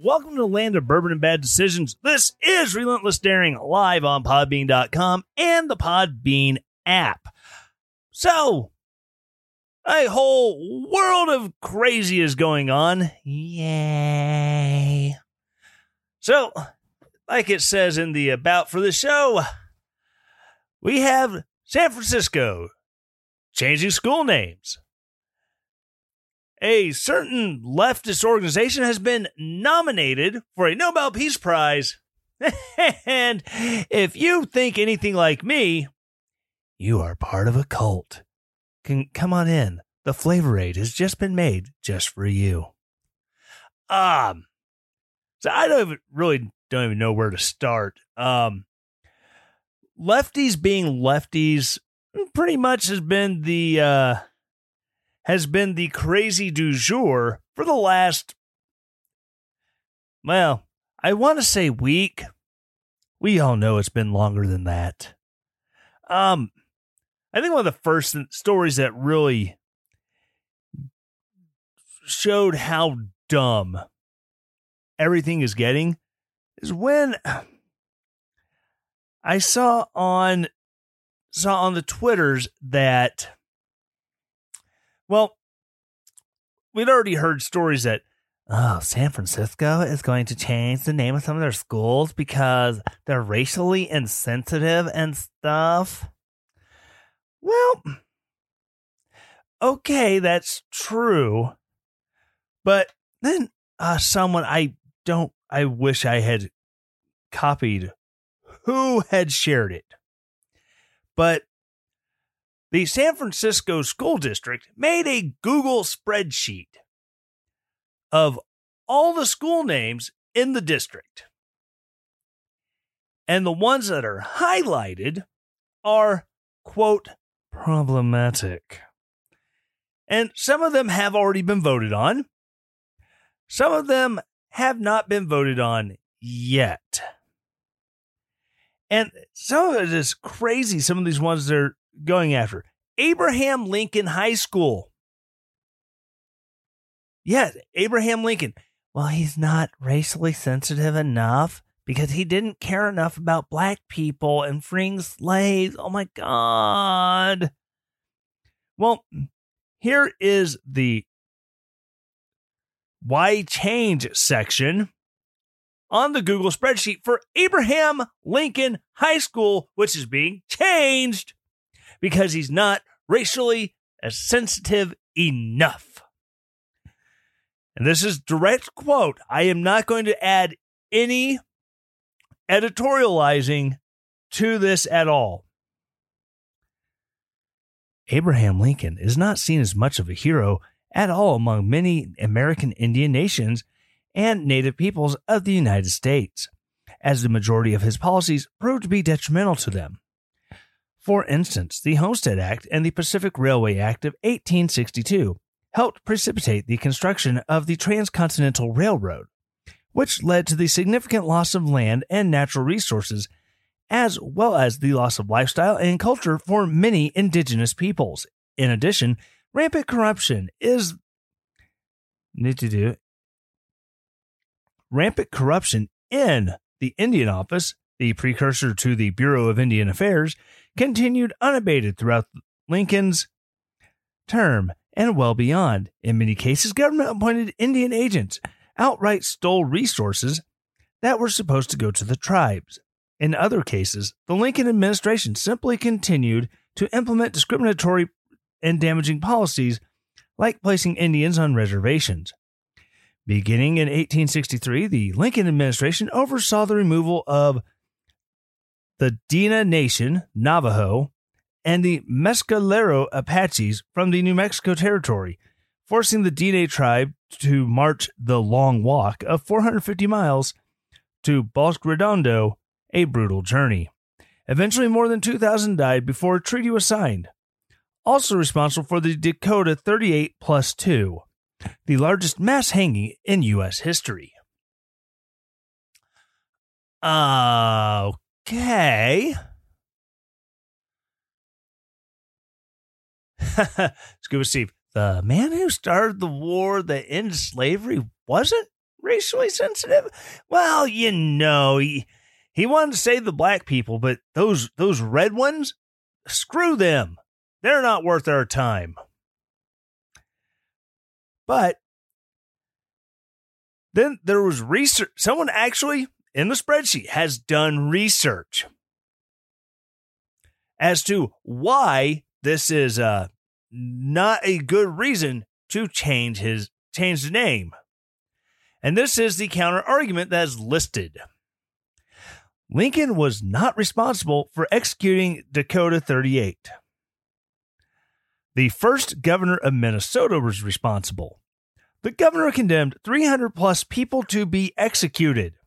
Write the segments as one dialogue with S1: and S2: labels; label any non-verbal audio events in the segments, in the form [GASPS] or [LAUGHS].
S1: Welcome to the land of bourbon and bad decisions. This is Relentless Daring live on podbean.com and the Podbean app. So, a whole world of crazy is going on. Yay. So, like it says in the about for the show, we have San Francisco changing school names. A certain leftist organization has been nominated for a Nobel Peace Prize. [LAUGHS] and if you think anything like me, you are part of a cult. Can come on in. The flavor aid has just been made just for you. Um, so I don't even, really don't even know where to start. Um, lefties being lefties pretty much has been the uh, has been the crazy du jour for the last well, I want to say week. We all know it's been longer than that. Um, I think one of the first stories that really showed how dumb everything is getting is when I saw on saw on the Twitters that well we'd already heard stories that oh San Francisco is going to change the name of some of their schools because they're racially insensitive and stuff. Well, okay, that's true. But then uh, someone I don't I wish I had copied who had shared it. But the San Francisco School District made a Google spreadsheet of all the school names in the district. And the ones that are highlighted are, quote, problematic. And some of them have already been voted on. Some of them have not been voted on yet. And some of it is crazy, some of these ones they're going after. Abraham Lincoln High School. Yeah, Abraham Lincoln. Well, he's not racially sensitive enough because he didn't care enough about black people and freeing slaves. Oh my God. Well, here is the why change section on the Google spreadsheet for Abraham Lincoln High School, which is being changed because he's not racially as sensitive enough. And this is direct quote. I am not going to add any editorializing to this at all. Abraham Lincoln is not seen as much of a hero at all among many American Indian nations and native peoples of the United States, as the majority of his policies proved to be detrimental to them. For instance, the Homestead Act and the Pacific Railway Act of 1862 helped precipitate the construction of the Transcontinental Railroad, which led to the significant loss of land and natural resources, as well as the loss of lifestyle and culture for many indigenous peoples. In addition, rampant corruption is need to do rampant corruption in the Indian Office, the precursor to the Bureau of Indian Affairs, continued unabated throughout Lincoln's term and well beyond. In many cases, government appointed Indian agents outright stole resources that were supposed to go to the tribes. In other cases, the Lincoln administration simply continued to implement discriminatory and damaging policies like placing Indians on reservations. Beginning in 1863, the Lincoln administration oversaw the removal of the Diné Nation, Navajo, and the Mescalero Apaches from the New Mexico Territory, forcing the Diné tribe to march the long walk of 450 miles to Bosque Redondo, a brutal journey. Eventually, more than 2,000 died before a treaty was signed. Also responsible for the Dakota 38 plus 2, the largest mass hanging in U.S. history. Ah, Okay. [LAUGHS] Scuba Steve, the man who started the war that ended slavery wasn't racially sensitive? Well, you know, he, he wanted to save the black people, but those those red ones, screw them. They're not worth our time. But then there was research. Someone actually in the spreadsheet has done research as to why this is uh, not a good reason to change his change the name. And this is the counter argument that is listed. Lincoln was not responsible for executing Dakota 38. The first governor of Minnesota was responsible. The governor condemned 300 plus people to be executed.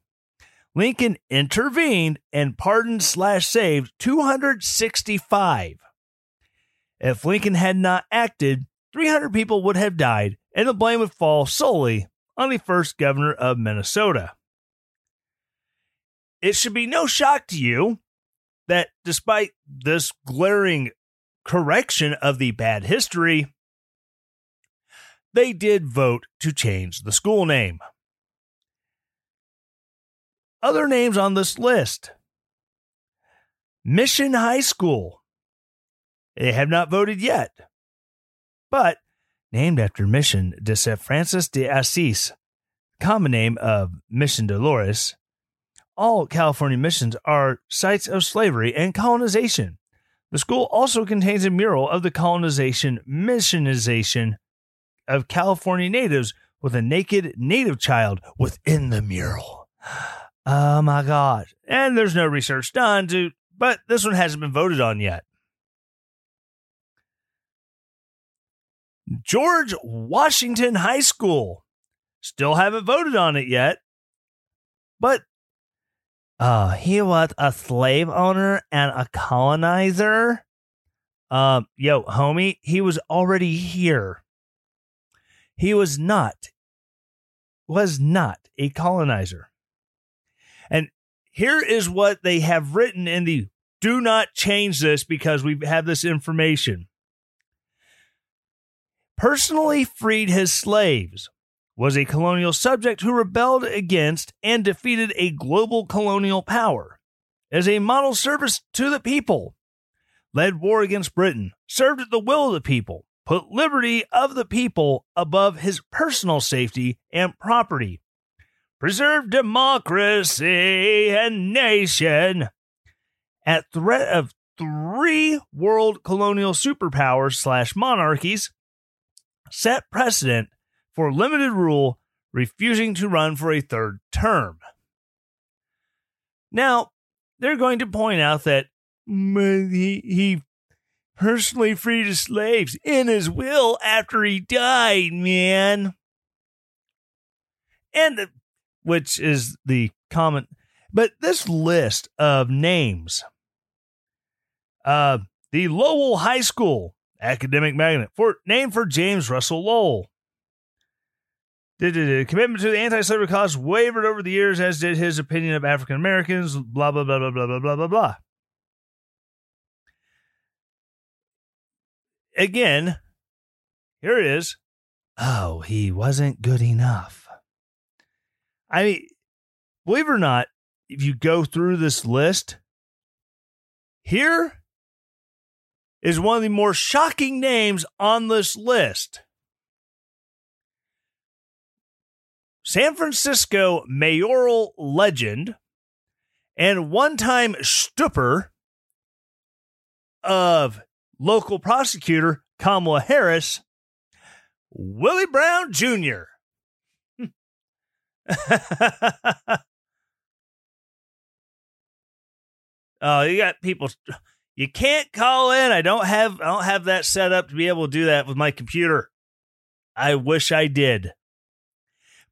S1: Lincoln intervened and pardoned slash saved 265. If Lincoln had not acted, 300 people would have died, and the blame would fall solely on the first governor of Minnesota. It should be no shock to you that despite this glaring correction of the bad history, they did vote to change the school name. Other names on this list Mission High School. They have not voted yet, but named after Mission de St. Francis de Assis, common name of Mission Dolores. All California missions are sites of slavery and colonization. The school also contains a mural of the colonization missionization of California natives with a naked native child within the mural. Oh my God. And there's no research done to, but this one hasn't been voted on yet. George Washington High School. Still haven't voted on it yet. But uh, he was a slave owner and a colonizer. Um, yo, homie, he was already here. He was not, was not a colonizer. And here is what they have written in the do not change this because we have this information. Personally freed his slaves, was a colonial subject who rebelled against and defeated a global colonial power. As a model service to the people, led war against Britain, served at the will of the people, put liberty of the people above his personal safety and property, preserve democracy and nation. At threat of three world colonial superpowers slash monarchies, set precedent for limited rule, refusing to run for a third term. Now, they're going to point out that he, he personally freed his slaves in his will after he died, man. And which is the common. But this list of names, uh, the Lowell High School academic magnet for named for James Russell Lowell. The commitment to the anti-slavery cause wavered over the years, as did his opinion of African Americans. Blah blah blah blah blah blah blah blah blah. Again, here it is. Oh, he wasn't good enough. I mean, believe it or not, if you go through this list, here is one of the more shocking names on this list. San Francisco mayoral legend and one time stupor of local prosecutor Kamala Harris, Willie Brown Jr. [LAUGHS] oh, you got people. You can't call in. I don't have. I don't have that set up to be able to do that with my computer. I wish I did.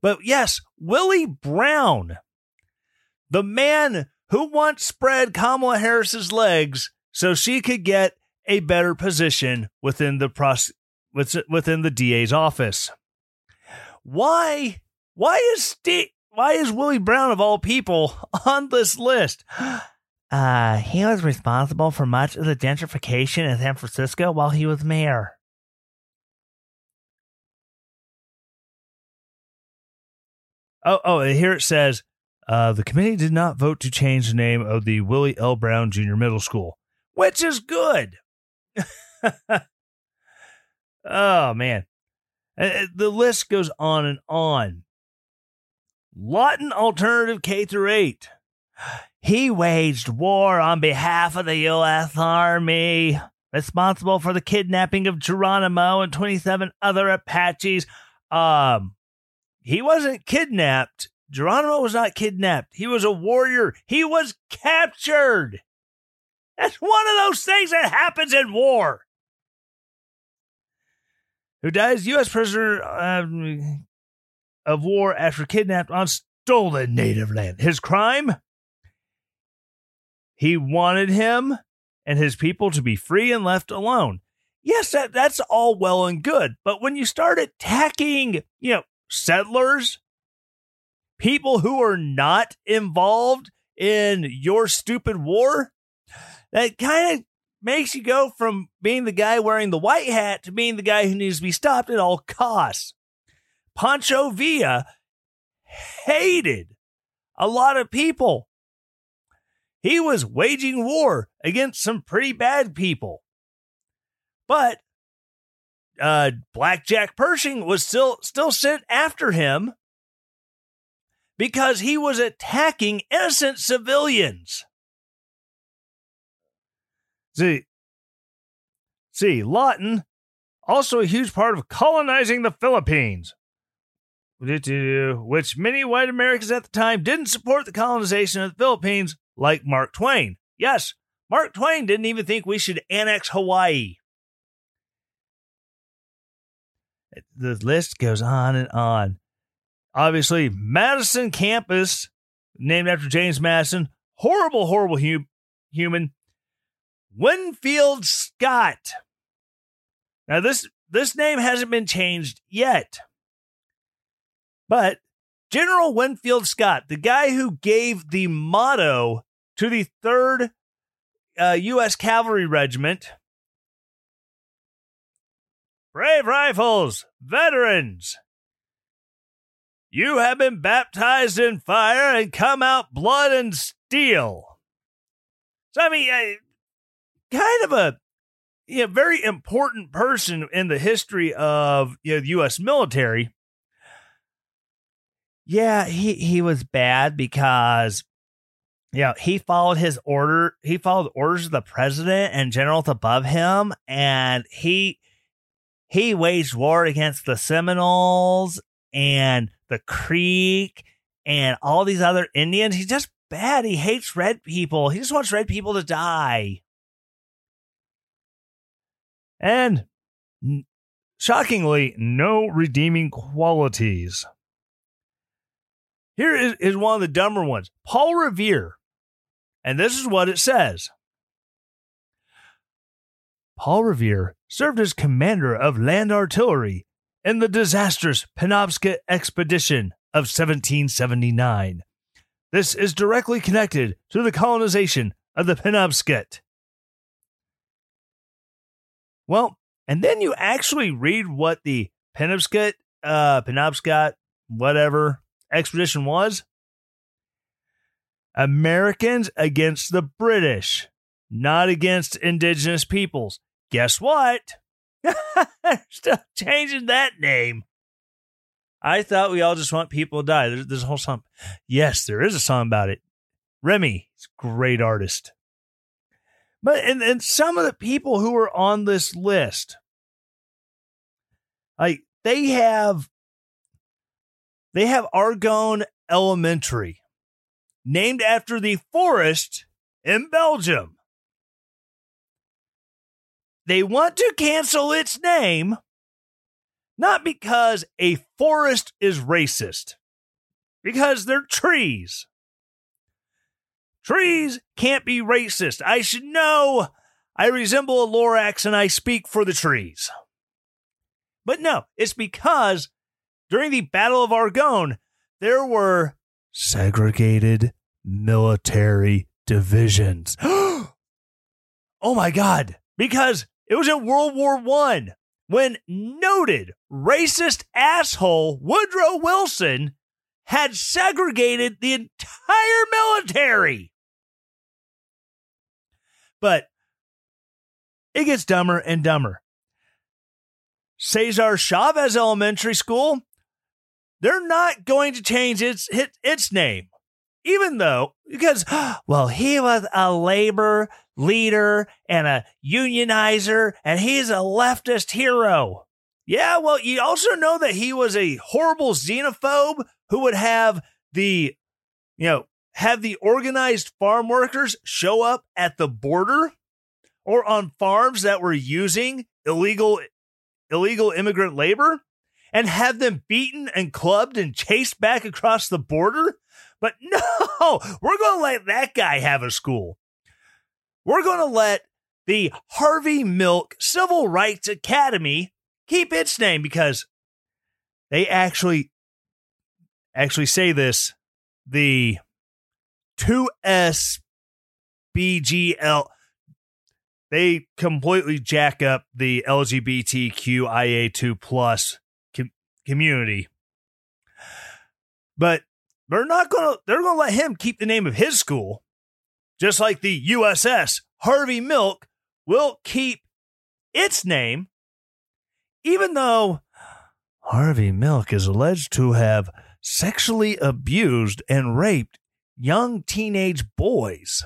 S1: But yes, Willie Brown, the man who once spread Kamala Harris's legs so she could get a better position within the pros- within the DA's office. Why? Why is Steve? Why is Willie Brown of all people [LAUGHS] on this list? [GASPS] Uh, he was responsible for much of the gentrification in San Francisco while he was mayor. Oh, oh, here it says uh, the committee did not vote to change the name of the Willie L. Brown Jr. Middle School, which is good. [LAUGHS] oh, man. Uh, uh, the list goes on and on. Lawton Alternative K through 8. He waged war on behalf of the U.S. Army, responsible for the kidnapping of Geronimo and 27 other Apaches. Um, he wasn't kidnapped. Geronimo was not kidnapped. He was a warrior. He was captured. That's one of those things that happens in war. Who dies U.S. prisoner um, of war after kidnapped on stolen native land. His crime? He wanted him and his people to be free and left alone. Yes, that, that's all well and good. But when you start attacking, you know, settlers, people who are not involved in your stupid war, that kind of makes you go from being the guy wearing the white hat to being the guy who needs to be stopped at all costs. Pancho Villa hated a lot of people. He was waging war against some pretty bad people. But uh, Blackjack Pershing was still still sent after him because he was attacking innocent civilians. See, see, Lawton, also a huge part of colonizing the Philippines, which many white Americans at the time didn't support the colonization of the Philippines, like Mark Twain. Yes, Mark Twain didn't even think we should annex Hawaii. The list goes on and on. Obviously, Madison campus, named after James Madison, horrible, horrible hu- human. Winfield Scott. Now this this name hasn't been changed yet. But General Winfield Scott, the guy who gave the motto to the 3rd uh, U.S. Cavalry Regiment, Brave Rifles, veterans, you have been baptized in fire and come out blood and steel. So, I mean, I, kind of a you know, very important person in the history of you know, the U.S. military. Yeah, he, he was bad because you know, he followed his order. He followed orders of the president and generals above him, and he he waged war against the Seminoles and the Creek and all these other Indians. He's just bad. He hates red people. He just wants red people to die. And shockingly, no redeeming qualities. Here is, is one of the dumber ones Paul Revere. And this is what it says Paul Revere served as commander of land artillery in the disastrous Penobscot expedition of 1779. This is directly connected to the colonization of the Penobscot. Well, and then you actually read what the Penobscot, uh, Penobscot, whatever expedition was. Americans against the British, not against indigenous peoples. Guess what? [LAUGHS] Still changing that name. I thought we all just want people to die. There's, there's a whole song. Yes, there is a song about it. Remy, he's a great artist. But and, and some of the people who are on this list, like they have they have Argonne Elementary, named after the forest in Belgium. They want to cancel its name Not because a forest is racist, because they're trees. Trees can't be racist. I should know. I resemble a Lorax and I speak for the trees. But no, it's because during the Battle of Argonne, there were segregated military divisions. [GASPS] oh my God. Because it was in World War One when noted racist asshole Woodrow Wilson had segregated the entire military. But it gets dumber and dumber. Cesar Chavez Elementary School, they're not going to change its its name. Even though because [GASPS] well, he was a labor leader and a unionizer and he's a leftist hero. Yeah, well, you also know that he was a horrible xenophobe who would have the you know, have the organized farm workers show up at the border or on farms that were using illegal illegal immigrant labor and have them beaten and clubbed and chased back across the border. But [LAUGHS] no, we're going to let that guy have a school. We're going to let the Harvey Milk Civil Rights Academy keep its name because they actually actually say this the 2S BGL they completely jack up the LGBTQIA2 plus community. But they're not gonna they're gonna let him keep the name of his school. Just like the USS Harvey Milk will keep its name, even though Harvey Milk is alleged to have sexually abused and raped young teenage boys.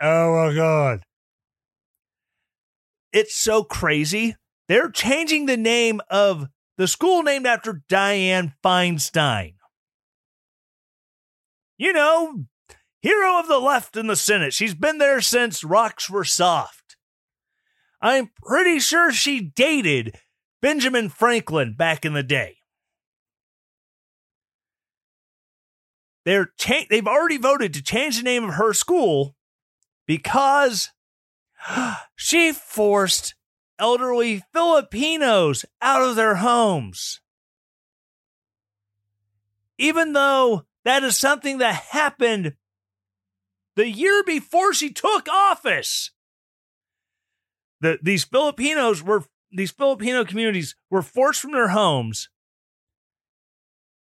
S1: Oh my God. It's so crazy. They're changing the name of the school named after Diane Feinstein. You know, hero of the left in the Senate. She's been there since rocks were soft. I'm pretty sure she dated Benjamin Franklin back in the day. They're cha- they've already voted to change the name of her school because [GASPS] she forced elderly Filipinos out of their homes. Even though that is something that happened the year before she took office. The, these Filipinos were, these Filipino communities were forced from their homes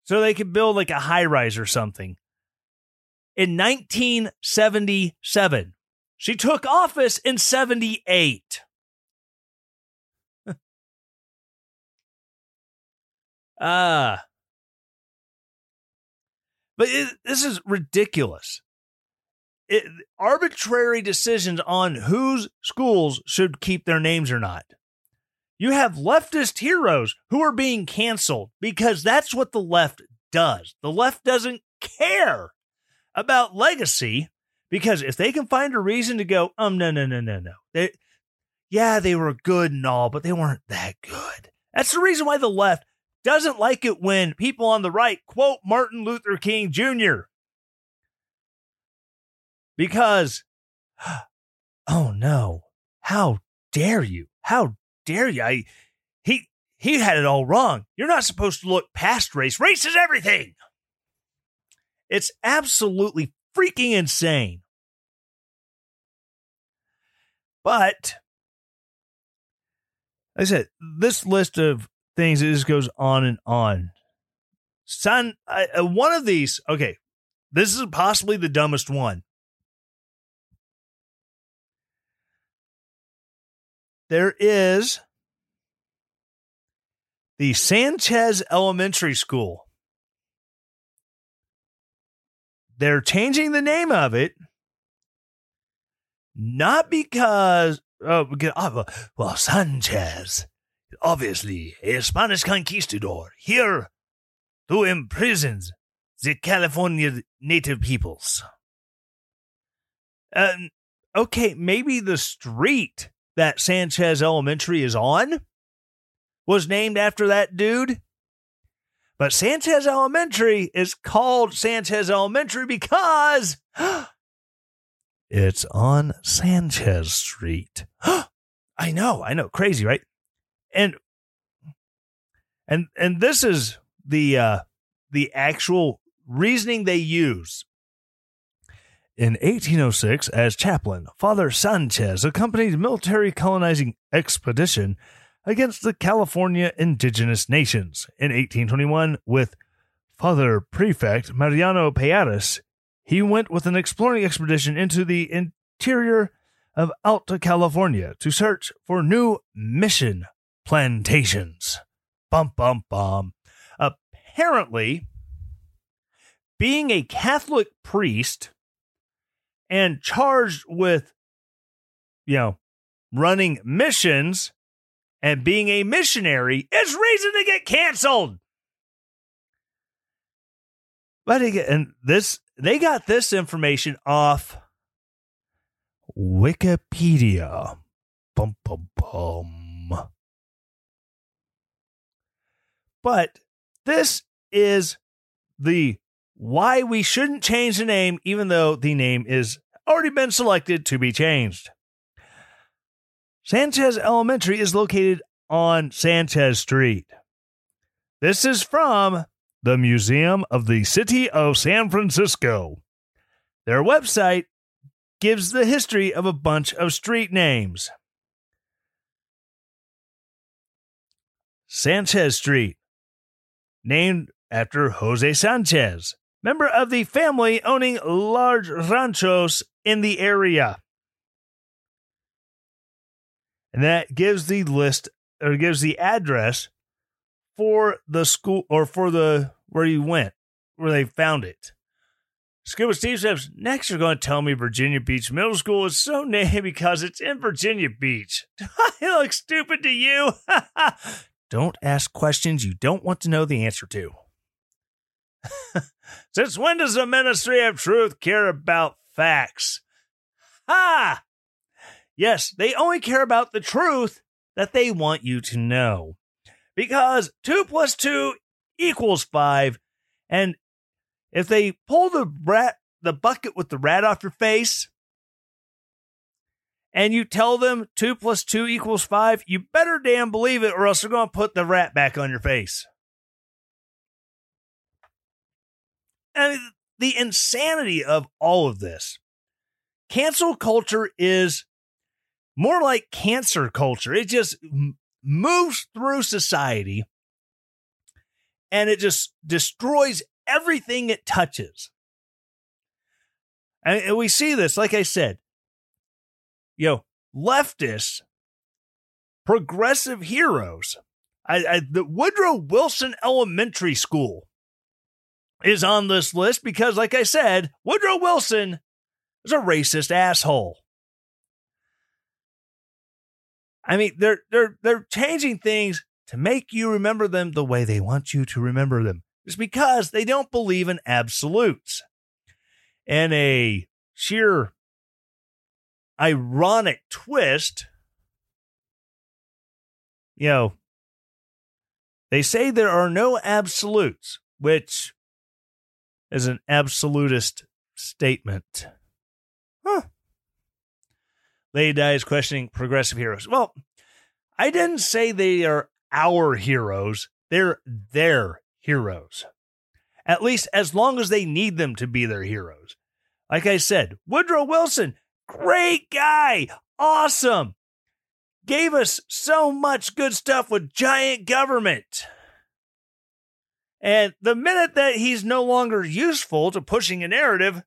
S1: so they could build like a high rise or something. In 1977, she took office in 78. Uh, but it, this is ridiculous. It, arbitrary decisions on whose schools should keep their names or not. You have leftist heroes who are being canceled because that's what the left does. The left doesn't care about legacy because if they can find a reason to go, um, no, no, no, no, no. They, yeah, they were good and all, but they weren't that good. That's the reason why the left doesn't like it when people on the right quote Martin Luther King Jr. Because, [GASPS] oh no, how dare you? How dare you? I, he, he had it all wrong. You're not supposed to look past race. Race is everything. It's absolutely freaking insane. But, like I said, this list of things it just goes on and on. Son, I, uh, one of these, okay, this is possibly the dumbest one. There is the Sanchez Elementary School they're changing the name of it not because oh, oh well Sanchez obviously a Spanish conquistador here to imprison the California native peoples. Um, okay, maybe the street that Sanchez Elementary is on was named after that dude. But Sanchez Elementary is called Sanchez Elementary because [GASPS] it's on Sanchez Street. [GASPS] I know, I know, crazy, right? And and and this is the uh the actual reasoning they use. In 1806, as chaplain, Father Sanchez accompanied a military colonizing expedition against the California indigenous nations. In 1821, with Father Prefect Mariano Payeras, he went with an exploring expedition into the interior of Alta California to search for new mission plantations. Bum, bum, bum. Apparently, being a Catholic priest and charged with, you know, running missions and being a missionary is reason to get canceled. But again, this they got this information off Wikipedia. Bum bum bum. But this is the why we shouldn't change the name, even though the name is already been selected to be changed. Sanchez Elementary is located on Sanchez Street. This is from the Museum of the City of San Francisco. Their website gives the history of a bunch of street names. Sanchez Street, named after Jose Sanchez, member of the family owning large ranchos in the area. And that gives the list or gives the address for the school or for the where you went, where they found it. Scuba Steve says, next you're going to tell me Virginia Beach Middle School is so [LAUGHS] named because it's in Virginia Beach. Do I look stupid to you? [LAUGHS] don't ask questions you don't want to know the answer to. [LAUGHS] Since when does the Ministry of Truth care about facts? Ha! Yes, they only care about the truth that they want you to know. Because 2 plus 2 equals 5. And if they pull the rat, the bucket with the rat off your face, and you tell them 2 plus 2 equals 5, you better damn believe it, or else they're going to put the rat back on your face. And the insanity of all of this. Cancel culture is more like cancer culture. It just moves through society and it just destroys everything it touches. And we see this, like I said, you know, leftists, progressive heroes. I, I, the Woodrow Wilson Elementary School is on this list because, like I said, Woodrow Wilson is a racist asshole. I mean, they're they're they're changing things to make you remember them the way they want you to remember them. It's because they don't believe in absolutes. And a sheer ironic twist, you know, they say there are no absolutes, which is an absolutist statement. Huh. Lady Di is questioning progressive heroes. Well, I didn't say they are our heroes, they're their heroes. At least as long as they need them to be their heroes. Like I said, Woodrow Wilson, great guy, awesome. Gave us so much good stuff with giant government. And the minute that he's no longer useful to pushing a narrative,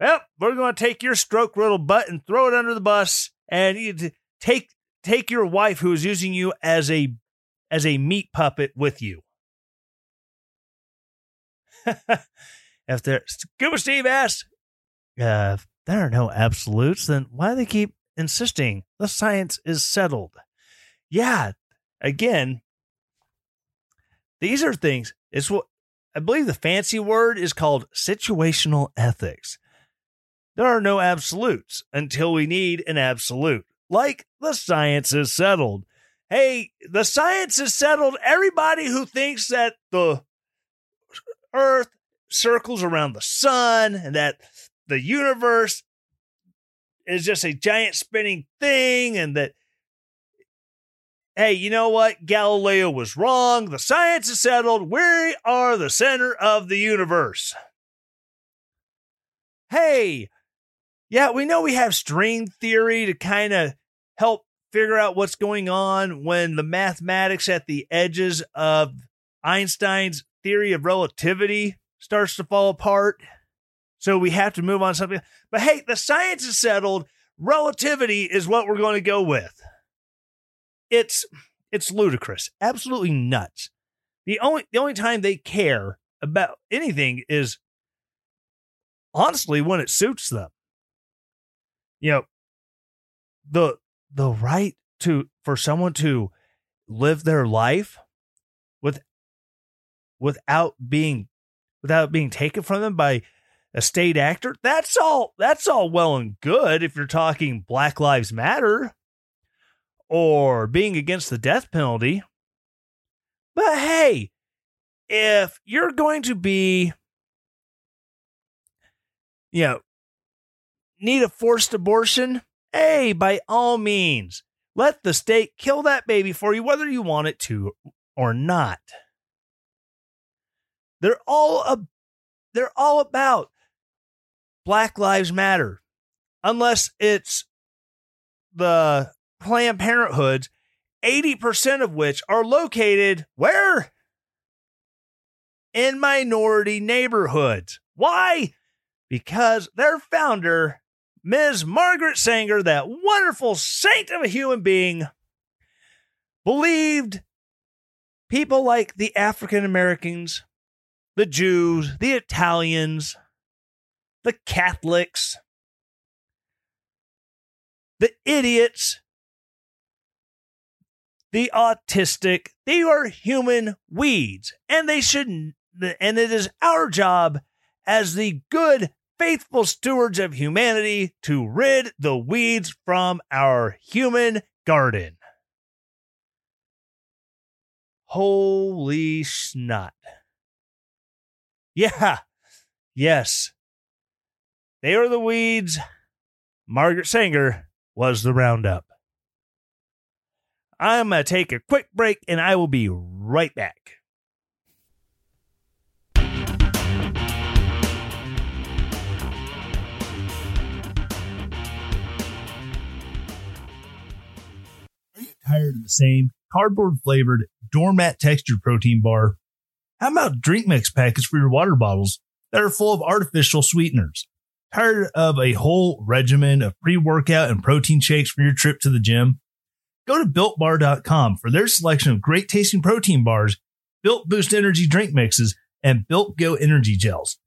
S1: well, we're going to take your stroke riddled butt and throw it under the bus, and you take take your wife who is using you as a as a meat puppet with you. [LAUGHS] if there, Scuba Steve asks, uh, there are no absolutes, then why do they keep insisting the science is settled? Yeah, again, these are things. It's what I believe the fancy word is called situational ethics. There are no absolutes until we need an absolute, like the science is settled. hey, the science is settled. Everybody who thinks that the earth circles around the sun and that the universe is just a giant spinning thing and that hey, you know what? Galileo was wrong. The science is settled. We are the center of the universe. Hey, yeah, we know we have string theory to kind of help figure out what's going on when the mathematics at the edges of Einstein's theory of relativity starts to fall apart. So we have to move on to something. But hey, the science is settled. Relativity is what we're going to go with. It's it's ludicrous, absolutely nuts. The only the only time they care about anything is honestly when it suits them. You know, the the right to for someone to live their life with without being without being taken from them by a state actor that's all that's all well and good if you're talking black lives matter or being against the death penalty but hey if you're going to be you know need a forced abortion hey, by all means, let the state kill that baby for you, whether you want it to or not. They're all a, they're all about Black Lives Matter, unless it's the Planned Parenthoods, 80% of which are located where? In minority neighborhoods. Why? Because their founder Ms. Margaret Sanger, that wonderful saint of a human being, believed people like the African Americans, the Jews, the Italians, the Catholics, the idiots, the autistic, they are human weeds, and they shouldn't. And it is our job as the good faithful stewards of humanity to rid the weeds from our human garden. Holy snot. Yeah, yes. They are the weeds. Margaret Sanger was the roundup. I'm going to take a quick break and I will be right back. Are you tired of the same cardboard flavored, doormat textured protein bar? How about drink mix packets for your water bottles that are full of artificial sweeteners? Tired of a whole regimen of pre workout and protein shakes for your trip to the gym? Go to builtbar.com for their selection of great tasting protein bars, built boost energy drink mixes, and built go energy gels.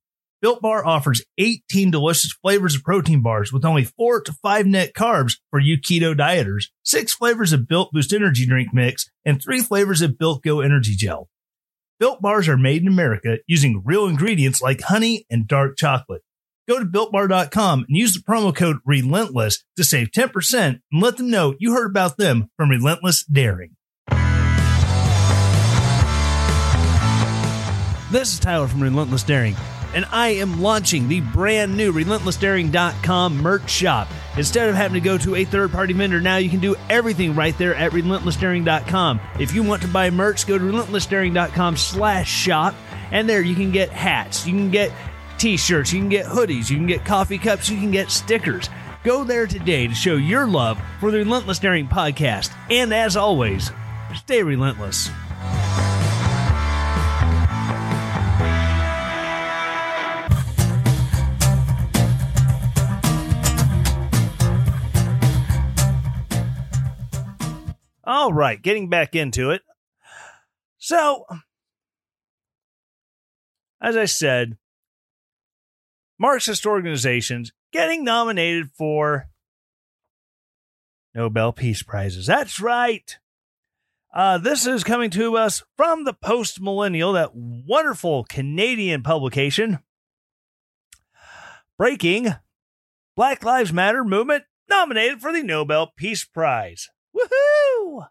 S1: Built Bar offers 18 delicious flavors of protein bars with only 4 to 5 net carbs for you keto dieters, 6 flavors of Built Boost Energy Drink Mix, and 3 flavors of Built Go Energy Gel. Built Bars are made in America using real ingredients like honey and dark chocolate. Go to builtbar.com and use the promo code RELENTLESS to save 10% and let them know you heard about them from Relentless Daring. This is Tyler from Relentless Daring and I am launching the brand new RelentlessDaring.com merch shop. Instead of having to go to a third party vendor, now you can do everything right there at RelentlessDaring.com. If you want to buy merch, go to RelentlessDaring.com slash shop, and there you can get hats, you can get t shirts, you can get hoodies, you can get coffee cups, you can get stickers. Go there today to show your love for the Relentless Daring podcast. And as always, stay relentless. All right, getting back into it. So, as I said, Marxist organizations getting nominated for Nobel Peace Prizes. That's right. Uh, this is coming to us from the Post Millennial, that wonderful Canadian publication. Breaking Black Lives Matter movement nominated for the Nobel Peace Prize. Woohoo!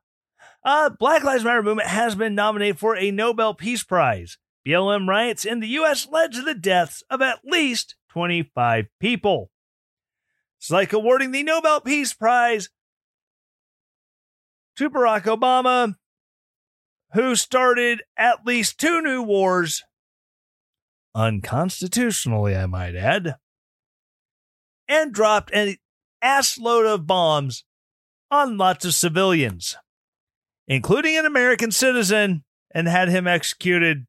S1: Uh, Black Lives Matter movement has been nominated for a Nobel Peace Prize. BLM riots in the U.S. led to the deaths of at least 25 people. It's like awarding the Nobel Peace Prize to Barack Obama, who started at least two new wars, unconstitutionally, I might add, and dropped an assload of bombs on lots of civilians, including an American citizen, and had him executed,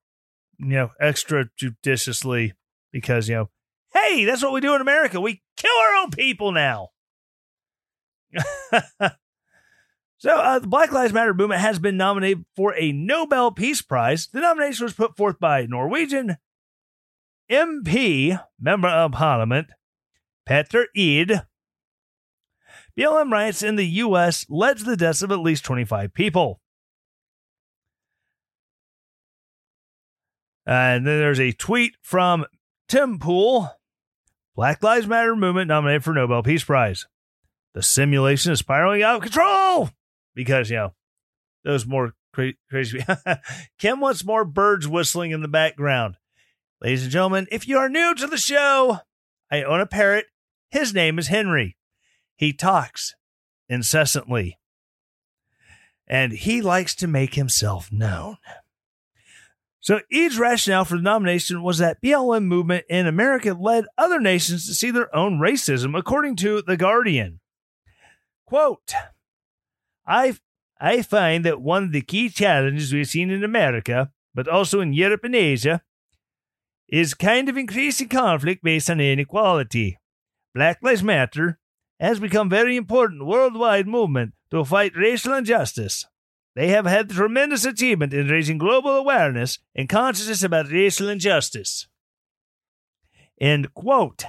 S1: you know, extrajudiciously because, you know, hey, that's what we do in America. We kill our own people now. [LAUGHS] so, uh, the Black Lives Matter movement has been nominated for a Nobel Peace Prize. The nomination was put forth by Norwegian MP, Member of Parliament, Petter Eide. BLM riots in the U.S. led to the deaths of at least 25 people. And then there's a tweet from Tim Pool, Black Lives Matter movement nominated for Nobel Peace Prize. The simulation is spiraling out of control because, you know, those more cra- crazy. [LAUGHS] Kim wants more birds whistling in the background. Ladies and gentlemen, if you are new to the show, I own a parrot. His name is Henry. He talks incessantly, and he likes to make himself known. So each rationale for the nomination was that BLM movement in America led other nations to see their own racism, according to The Guardian. Quote, I, I find that one of the key challenges we've seen in America, but also in Europe and Asia, is kind of increasing conflict based on inequality. Black Lives Matter has become very important worldwide movement to fight racial injustice. They have had tremendous achievement in raising global awareness and consciousness about racial injustice. End quote.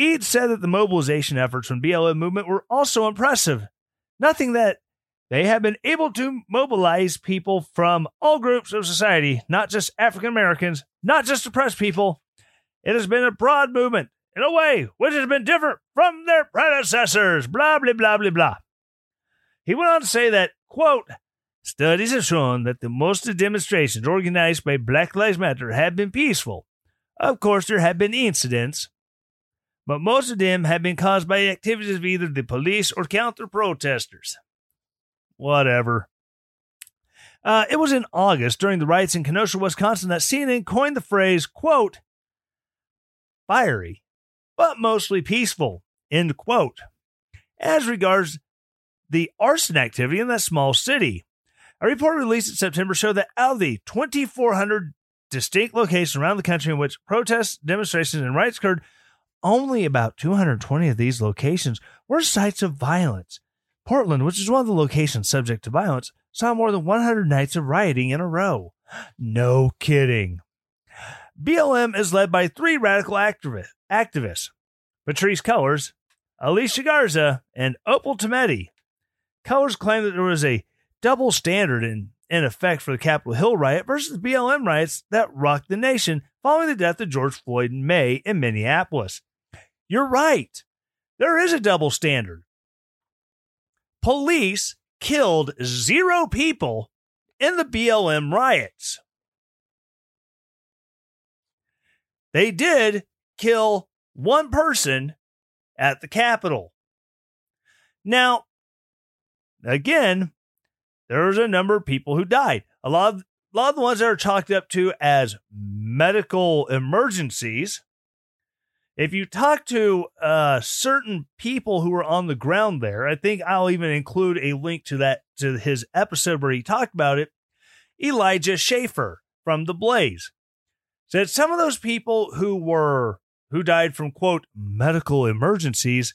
S1: Eide said that the mobilization efforts from BLM movement were also impressive. Nothing that they have been able to mobilize people from all groups of society, not just African Americans, not just oppressed people. It has been a broad movement in a way which has been different from their predecessors. Blah, blah, blah, blah, blah. He went on to say that, quote, studies have shown that the most of the demonstrations organized by Black Lives Matter have been peaceful. Of course, there have been incidents, but most of them have been caused by activities of either the police or counter protesters. Whatever. Uh, it was in August during the riots in Kenosha, Wisconsin, that CNN coined the phrase, quote, fiery, but mostly peaceful, end quote. As regards the arson activity in that small city. A report released in September showed that out of the 2,400 distinct locations around the country in which protests, demonstrations, and riots occurred, only about 220 of these locations were sites of violence. Portland, which is one of the locations subject to violence, saw more than 100 nights of rioting in a row. No kidding. BLM is led by three radical activists Patrisse Cullors, Alicia Garza, and Opal Tometi. Cullors claimed that there was a double standard in, in effect for the Capitol Hill riot versus BLM riots that rocked the nation following the death of George Floyd in May in Minneapolis. You're right. There is a double standard. Police killed zero people in the BLM riots. They did kill one person at the Capitol. Now, again, there's a number of people who died. A lot of a lot of the ones that are chalked up to as medical emergencies. If you talk to uh, certain people who were on the ground there, I think I'll even include a link to that to his episode where he talked about it. Elijah Schaffer from The Blaze said some of those people who were who died from quote medical emergencies,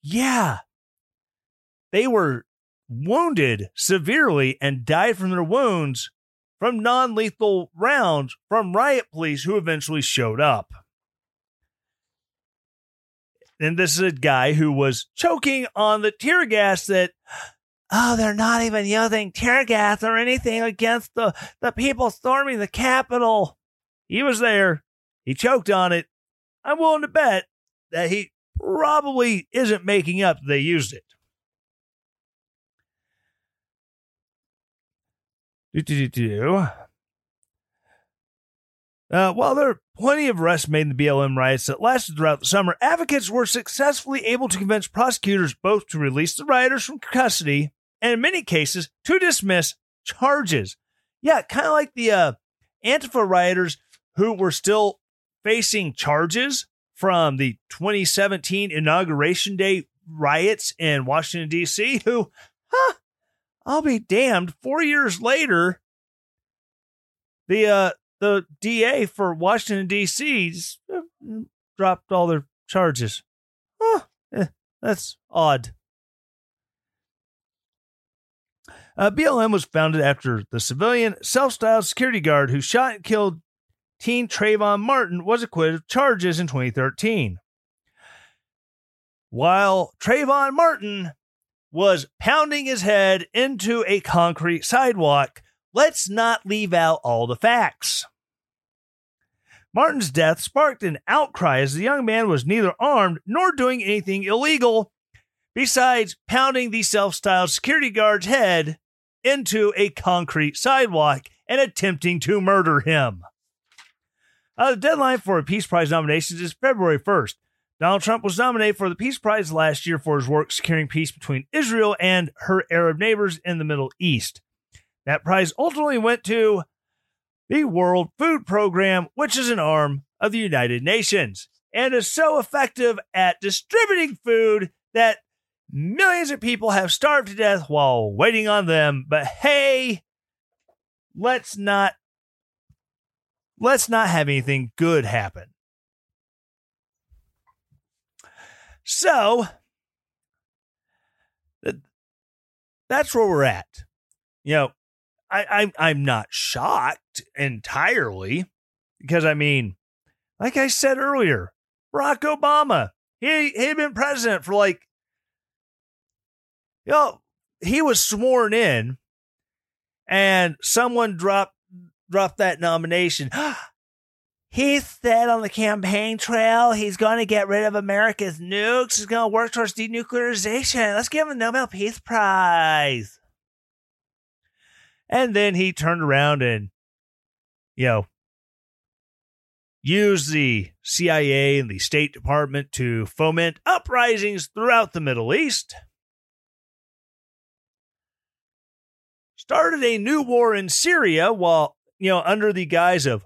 S1: yeah, they were wounded severely and died from their wounds from non lethal rounds from riot police who eventually showed up. And this is a guy who was choking on the tear gas that, oh, they're not even using tear gas or anything against the, the people storming the Capitol. He was there. He choked on it. I'm willing to bet that he probably isn't making up they used it. Uh, while there are plenty of arrests made in the BLM riots that lasted throughout the summer, advocates were successfully able to convince prosecutors both to release the rioters from custody and, in many cases, to dismiss charges. Yeah, kind of like the uh, Antifa rioters who were still facing charges from the 2017 Inauguration Day riots in Washington, D.C., who, huh, I'll be damned, four years later, the uh, the DA for Washington D.C. uh, dropped all their charges. Huh, eh, that's odd. Uh, BLM was founded after the civilian self-styled security guard who shot and killed teen Trayvon Martin was acquitted of charges in 2013. While Trayvon Martin was pounding his head into a concrete sidewalk, let's not leave out all the facts. Martin's death sparked an outcry as the young man was neither armed nor doing anything illegal besides pounding the self styled security guard's head into a concrete sidewalk and attempting to murder him. Uh, the deadline for a Peace Prize nominations is February 1st. Donald Trump was nominated for the Peace Prize last year for his work securing peace between Israel and her Arab neighbors in the Middle East. That prize ultimately went to the World Food Program, which is an arm of the United Nations and is so effective at distributing food that millions of people have starved to death while waiting on them. But hey, let's not let's not have anything good happen. So that's where we're at. You know, I, I I'm not shocked entirely because I mean, like I said earlier, Barack Obama, he he had been president for like you know, he was sworn in and someone dropped dropped that nomination. [GASPS] he said on the campaign trail he's going to get rid of America's nukes. He's going to work towards denuclearization. Let's give him a Nobel Peace Prize. And then he turned around and, you know, used the CIA and the State Department to foment uprisings throughout the Middle East. Started a new war in Syria while, you know, under the guise of,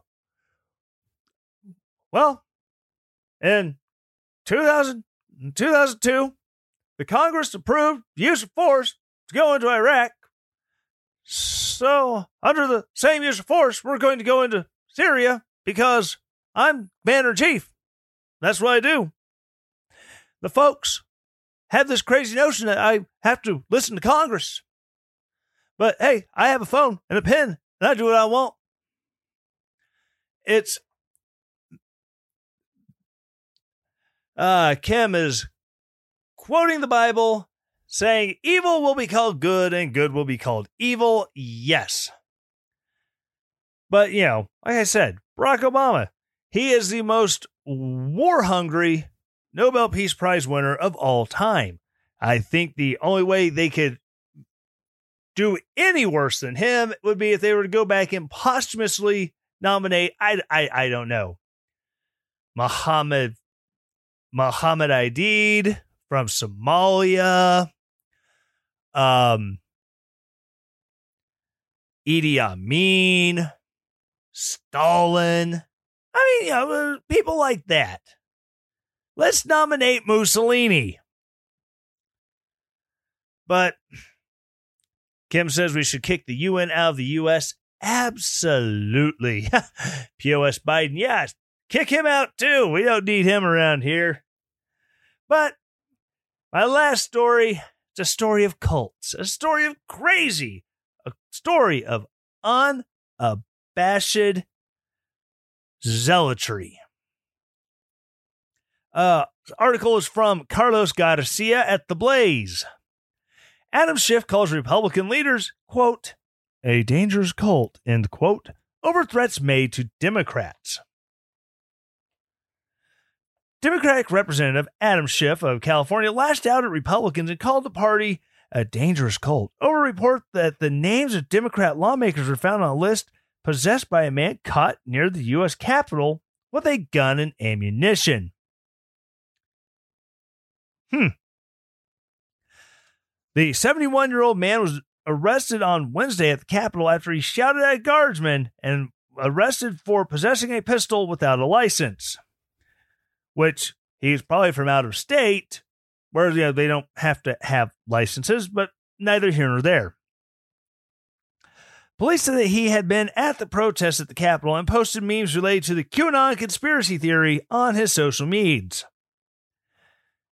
S1: well, in 2000, 2002, the Congress approved use of force to go into Iraq so, under the same use of force, we're going to go into Syria because I'm Commander Chief. That's what I do. The folks have this crazy notion that I have to listen to Congress. But hey, I have a phone and a pen, and I do what I want. It's uh Kim is quoting the Bible saying evil will be called good and good will be called evil. Yes. But, you know, like I said, Barack Obama, he is the most war hungry Nobel Peace Prize winner of all time. I think the only way they could do any worse than him would be if they were to go back and posthumously nominate, I, I, I don't know, Muhammad, Muhammad Aidid from Somalia, um, Idi Amin, Stalin. I mean, you know, uh, people like that. Let's nominate Mussolini. But Kim says we should kick the UN out of the US. Absolutely. [LAUGHS] POS Biden, yes, kick him out too. We don't need him around here. But my last story it's a story of cults, a story of crazy, a story of unabashed zealotry. Uh, article is from Carlos Garcia at The Blaze. Adam Schiff calls Republican leaders, quote, a dangerous cult, end quote, over threats made to Democrats. Democratic Representative Adam Schiff of California lashed out at Republicans and called the party a dangerous cult over a report that the names of Democrat lawmakers were found on a list possessed by a man caught near the U.S. Capitol with a gun and ammunition. Hmm. The 71 year old man was arrested on Wednesday at the Capitol after he shouted at a guardsman and arrested for possessing a pistol without a license, which he's probably from out of state, whereas you know, they don't have to have licenses, but neither here nor there. Police said that he had been at the protest at the Capitol and posted memes related to the QAnon conspiracy theory on his social medias.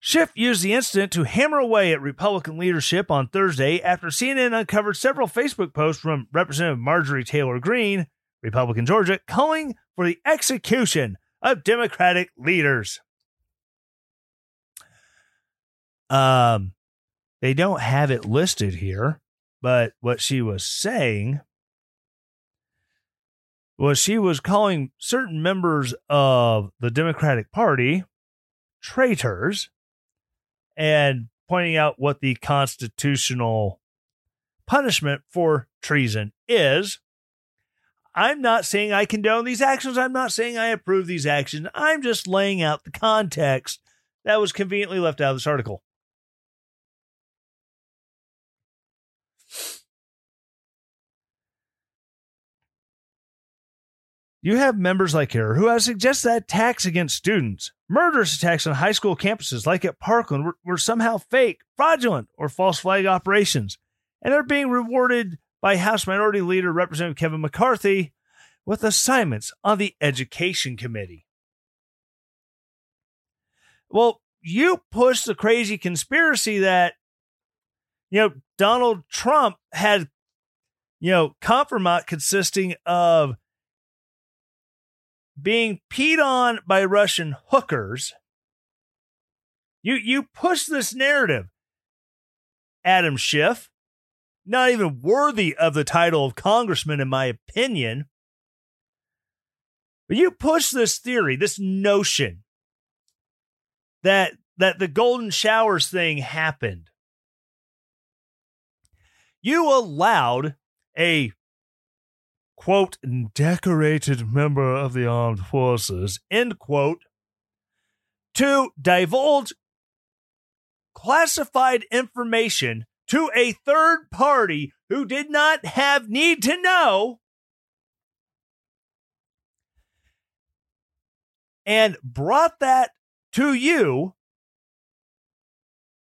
S1: Schiff used the incident to hammer away at Republican leadership on Thursday after CNN uncovered several Facebook posts from Representative Marjorie Taylor Greene, Republican Georgia, calling for the execution of Democratic leaders. Um, they don't have it listed here, but what she was saying was she was calling certain members of the Democratic Party traitors and pointing out what the constitutional punishment for treason is. I'm not saying I condone these actions. I'm not saying I approve these actions. I'm just laying out the context that was conveniently left out of this article. You have members like her who have suggested that attacks against students, murderous attacks on high school campuses like at Parkland, were, were somehow fake, fraudulent, or false flag operations, and are being rewarded by House Minority Leader Representative Kevin McCarthy with assignments on the Education Committee. Well, you pushed the crazy conspiracy that, you know, Donald Trump had, you know, compromise consisting of being peed on by Russian hookers. You you push this narrative, Adam Schiff, not even worthy of the title of congressman, in my opinion. But you push this theory, this notion that that the golden showers thing happened. You allowed a quote, decorated member of the armed forces, end quote, to divulge classified information to a third party who did not have need to know and brought that to you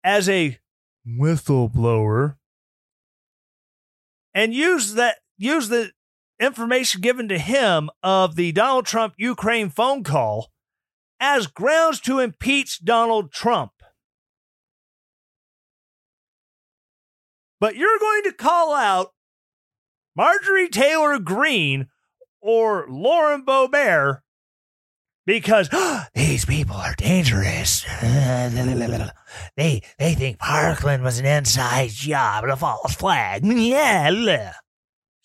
S1: as a whistleblower and use that use the information given to him of the Donald Trump Ukraine phone call as grounds to impeach Donald Trump. But you're going to call out Marjorie Taylor Greene or Lauren Boebert because [GASPS] these people are dangerous. [LAUGHS] they they think Parkland was an inside job and a false flag. [LAUGHS] Yeah.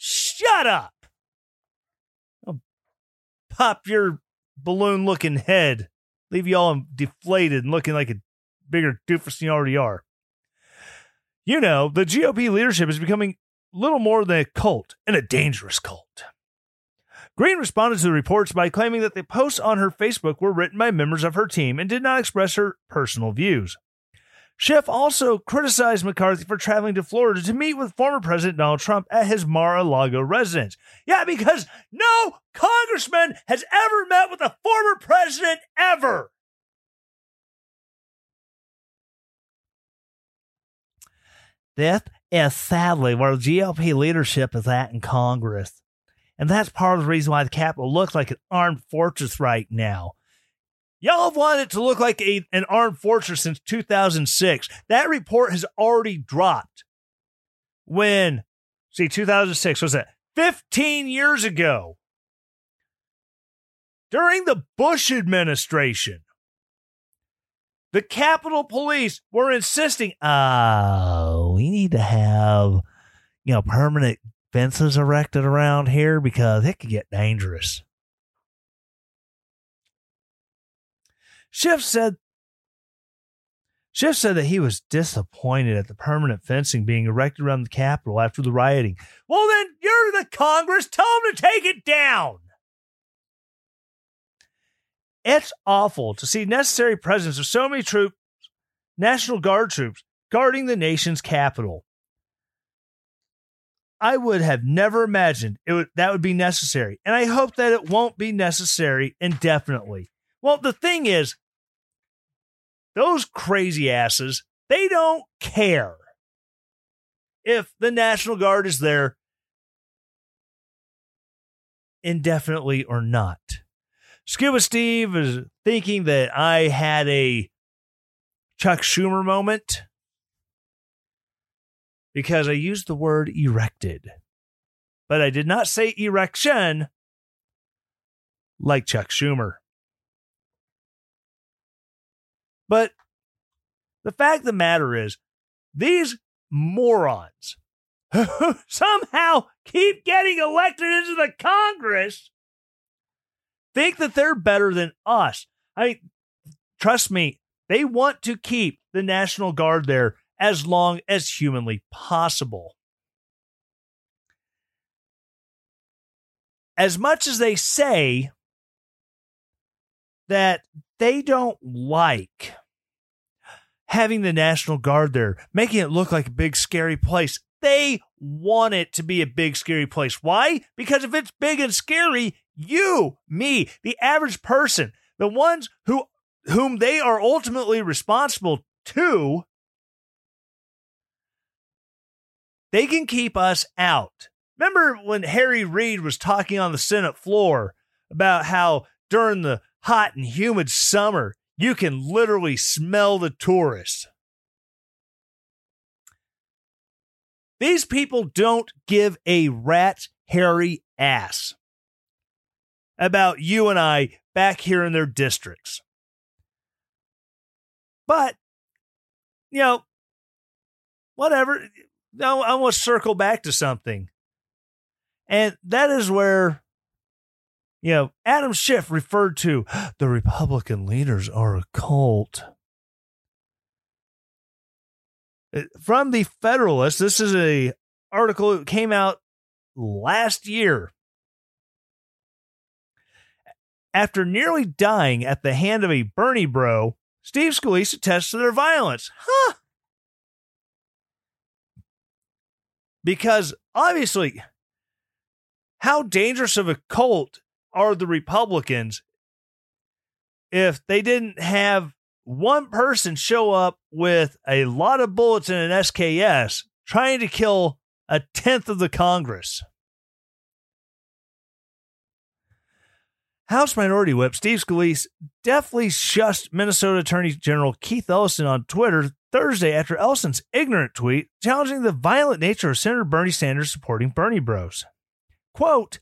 S1: Shut up pop your balloon looking head, leave you all deflated and looking like a bigger doofus than you already are. You know, the GOP leadership is becoming little more than a cult and a dangerous cult. Greene responded to the reports by claiming that the posts on her Facebook were written by members of her team and did not express her personal views. Schiff also criticized McCarthy for traveling to Florida to meet with former President Donald Trump at his Mar a Lago residence. Yeah, because no congressman has ever met with a former president ever. This is sadly where GOP leadership is at in Congress. And that's part of the reason why the Capitol looks like an armed fortress right now. Y'all have wanted it to look like a, an armed fortress since 2006. That report has already dropped. When, see, 2006 was that 15 years ago during the Bush administration. The Capitol Police were insisting, oh, we need to have, you know, permanent fences erected around here because it could get dangerous. Schiff said Schiff said that he was disappointed at the permanent fencing being erected around the Capitol after the rioting. Well, then you're the Congress. Tell them to take it down. It's awful to see necessary presence of so many troops, National Guard troops, guarding the nation's capital. I would have never imagined it would, that would be necessary, and I hope that it won't be necessary indefinitely. Well, the thing is, those crazy asses, they don't care if the National Guard is there indefinitely or not. Scuba Steve is thinking that I had a Chuck Schumer moment because I used the word erected, but I did not say erection like Chuck Schumer. But the fact of the matter is, these morons [LAUGHS] who somehow keep getting elected into the Congress think that they're better than us. I trust me, they want to keep the National Guard there as long as humanly possible. As much as they say that they don't like having the National Guard there, making it look like a big, scary place. They want it to be a big, scary place. Why? Because if it's big and scary, you, me, the average person, the ones who whom they are ultimately responsible to, they can keep us out. Remember when Harry Reid was talking on the Senate floor about how during the hot and humid summer, you can literally smell the tourists. These people don't give a rat's hairy ass about you and I back here in their districts. But, you know, whatever. Now I want to circle back to something. And that is where you know, Adam Schiff referred to [GASPS] the Republican leaders are a cult. Uh, from the Federalist, this is a article that came out last year. After nearly dying at the hand of a Bernie bro, Steve Scalise attests to their violence. Huh. Because obviously, how dangerous of a cult are the Republicans if they didn't have one person show up with a lot of bullets in an SKS trying to kill a tenth of the Congress. House Minority Whip Steve Scalise deftly shushed Minnesota Attorney General Keith Ellison on Twitter Thursday after Ellison's ignorant tweet challenging the violent nature of Senator Bernie Sanders supporting Bernie Bros. Quote,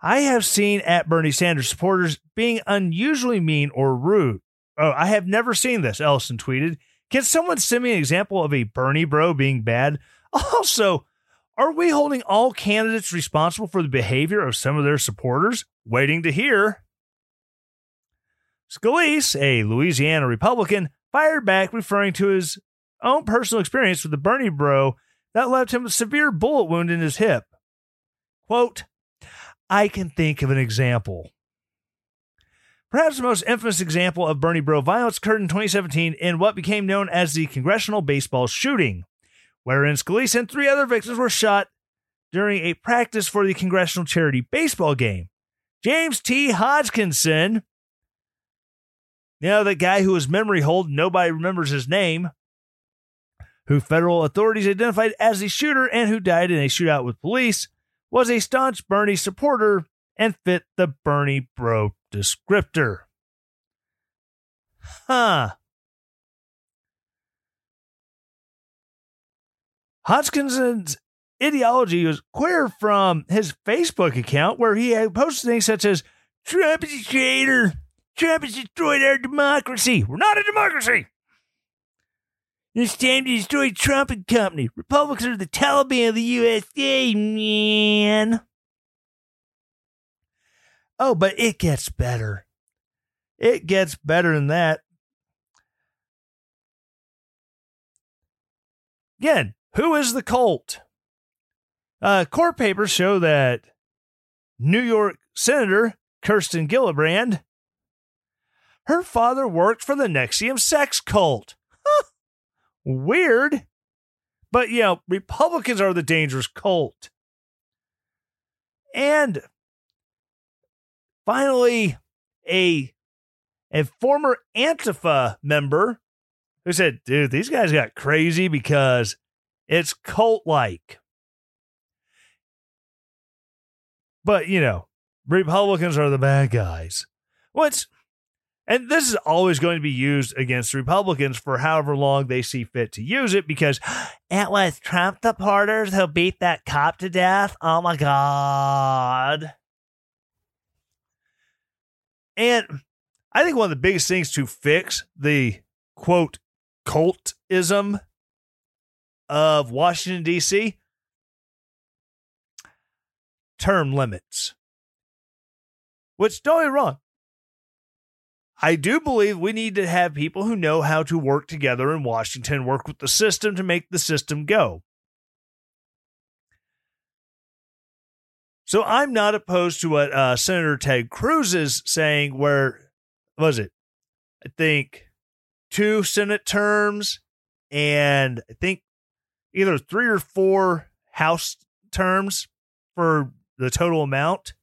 S1: I have seen at Bernie Sanders supporters being unusually mean or rude. Oh, I have never seen this, Ellison tweeted. Can someone send me an example of a Bernie bro being bad? [LAUGHS] Also, are we holding all candidates responsible for the behavior of some of their supporters? Waiting to hear. Scalise, a Louisiana Republican, fired back, referring to his own personal experience with the Bernie bro that left him a severe bullet wound in his hip. Quote, I can think of an example. Perhaps the most infamous example of Bernie Bro violence occurred in 2017 in what became known as the Congressional Baseball Shooting, wherein Scalise and three other victims were shot during a practice for the Congressional Charity Baseball game. James T. Hodgkinson, you know, that guy who was memory hold, nobody remembers his name, who federal authorities identified as the shooter and who died in a shootout with police, was a staunch Bernie supporter and fit the Bernie bro descriptor. Huh. Hodgkinson's ideology was clear from his Facebook account, where he had posted things such as Trump is a traitor. Trump has destroyed our democracy. We're not a democracy. It's time to destroy Trump and company. Republicans are the Taliban of the USA, man. Oh, but it gets better. It gets better than that. again, who is the cult? Uh, court papers show that New York Senator Kirsten Gillibrand, her father worked for the NXIVM sex cult. Huh. Weird. But, you know, Republicans are the dangerous cult. And finally, a a former Antifa member who said, dude, these guys got crazy because it's cult like. But, you know, Republicans are the bad guys. What's and this is always going to be used against Republicans for however long they see fit to use it because [GASPS] it was Trump supporters who beat that cop to death. Oh my God. And I think one of the biggest things to fix the quote cultism of Washington, D.C. term limits. Which don't get wrong. I do believe we need to have people who know how to work together in Washington, work with the system to make the system go. So I'm not opposed to what uh, Senator Ted Cruz is saying, where was it? I think two Senate terms and I think either three or four House terms for the total amount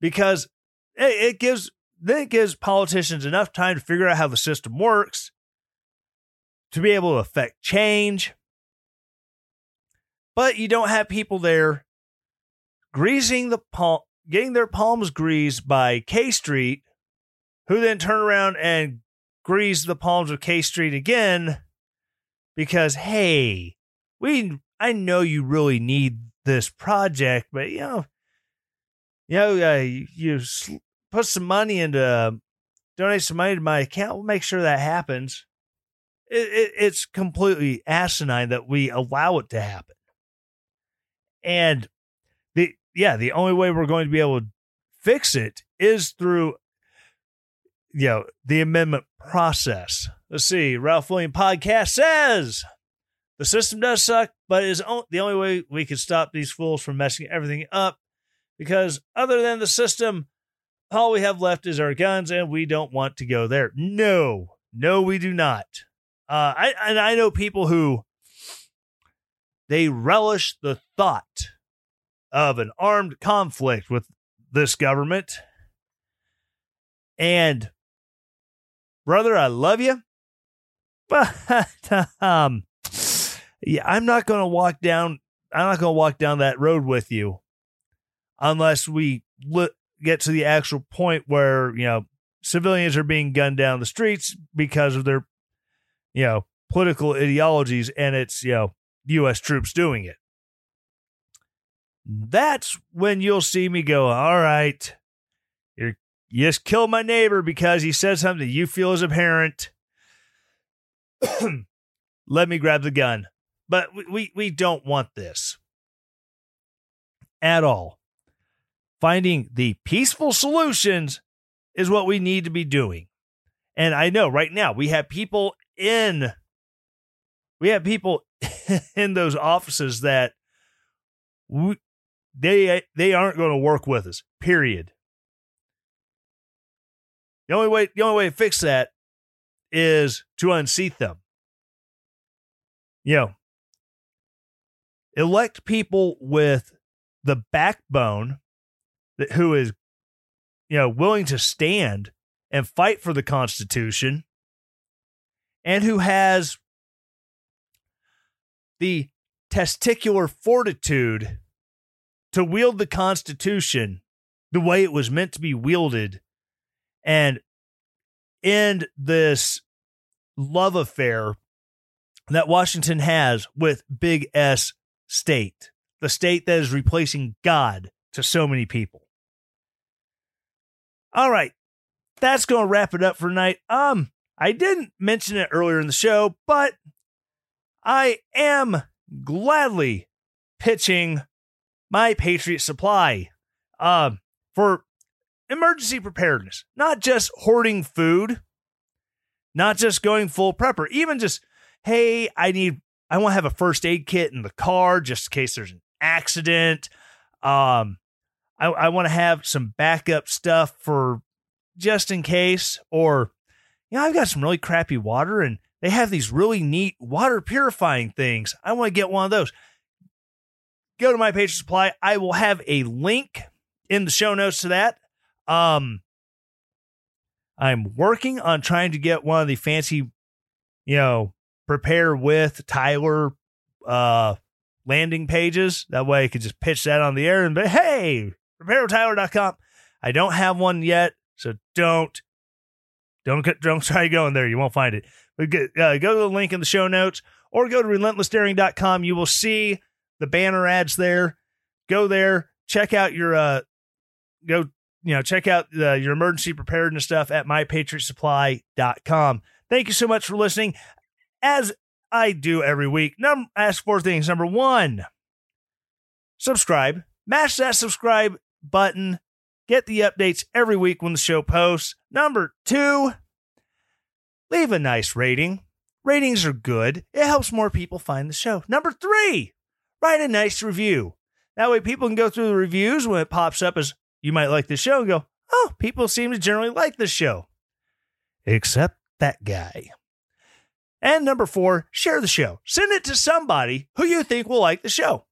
S1: because it, gives then it gives politicians enough time to figure out how the system works to be able to affect change. But you don't have people there greasing the palm, getting their palms greased by K Street, who then turn around and grease the palms of K Street again because hey, we I know you really need this project, but you know, you know, uh, you, put some money into uh, donate some money to my account. We'll make sure that happens. It, it, it's completely asinine that we allow it to happen. And the yeah, the only way we're going to be able to fix it is through you know the amendment process. Let's see. Ralph William podcast says the system does suck, but is the only way we can stop these fools from messing everything up. Because other than the system, all we have left is our guns, and we don't want to go there. No, no, we do not. Uh, I and I know people who they relish the thought of an armed conflict with this government. And brother, I love you, but [LAUGHS] um, yeah, I'm not going to walk down. I'm not going to walk down that road with you unless we look get to the actual point where you know civilians are being gunned down the streets because of their you know political ideologies and it's you know US troops doing it. That's when you'll see me go all right you just killed my neighbor because he said something you feel is apparent. [CLEARS THROAT] Let me grab the gun. But we, we, we don't want this at all finding the peaceful solutions is what we need to be doing. And I know right now we have people in we have people [LAUGHS] in those offices that we, they they aren't going to work with us. Period. The only way the only way to fix that is to unseat them. You know, elect people with the backbone that who is you know willing to stand and fight for the Constitution and who has the testicular fortitude to wield the Constitution the way it was meant to be wielded and end this love affair that Washington has with Big S state, the state that is replacing God to so many people. All right. That's going to wrap it up for tonight. Um, I didn't mention it earlier in the show, but I am gladly pitching my Patriot Supply um, for emergency preparedness, not just hoarding food, not just going full prepper, even just, hey, I need I want to have a first aid kit in the car just in case there's an accident. Um, I, I want to have some backup stuff for just in case. Or, you know, I've got some really crappy water and they have these really neat water purifying things. I want to get one of those. Go to my Patriot Supply. I will have a link in the show notes to that. Um, I'm working on trying to get one of the fancy, you know, prepare with Tyler uh landing pages. That way I could just pitch that on the air and be, hey, preparewithtyler.com. I don't have one yet, so don't don't don't try going there. You won't find it. But get, uh, go to the link in the show notes or go to relentlessdaring.com. You will see the banner ads there. Go there, check out your uh go you know, check out your emergency preparedness stuff at mypatriotsupply.com. Thank you so much for listening. As I do every week, num- ask four things. Number one, subscribe. Mash that subscribe button. Get the updates every week when the show posts. Number two, leave a nice rating. Ratings are good. It helps more people find the show. Number three, write a nice review. That way people can go through the reviews when it pops up as you might like the show and go, oh, people seem to generally like this show. Except that guy. And number four, share the show. Send it to somebody who you think will like the show.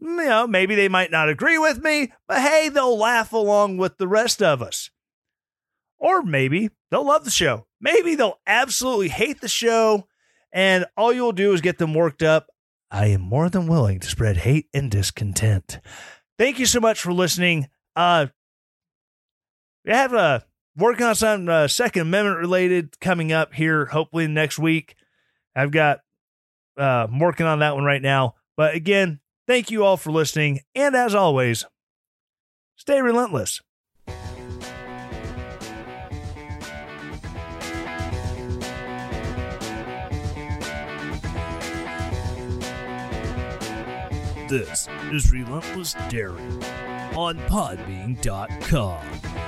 S1: You know, maybe they might not agree with me, but hey, they'll laugh along with the rest of us. Or maybe they'll love the show. Maybe they'll absolutely hate the show, and all you'll do is get them worked up. I am more than willing to spread hate and discontent. Thank you so much for listening. Uh, we have a working on some uh, Second Amendment related coming up here, hopefully next week. I've got uh, I'm working on that one right now. But again, thank you all for listening, and as always, stay relentless. This is Relentless Daring on Podbean.com.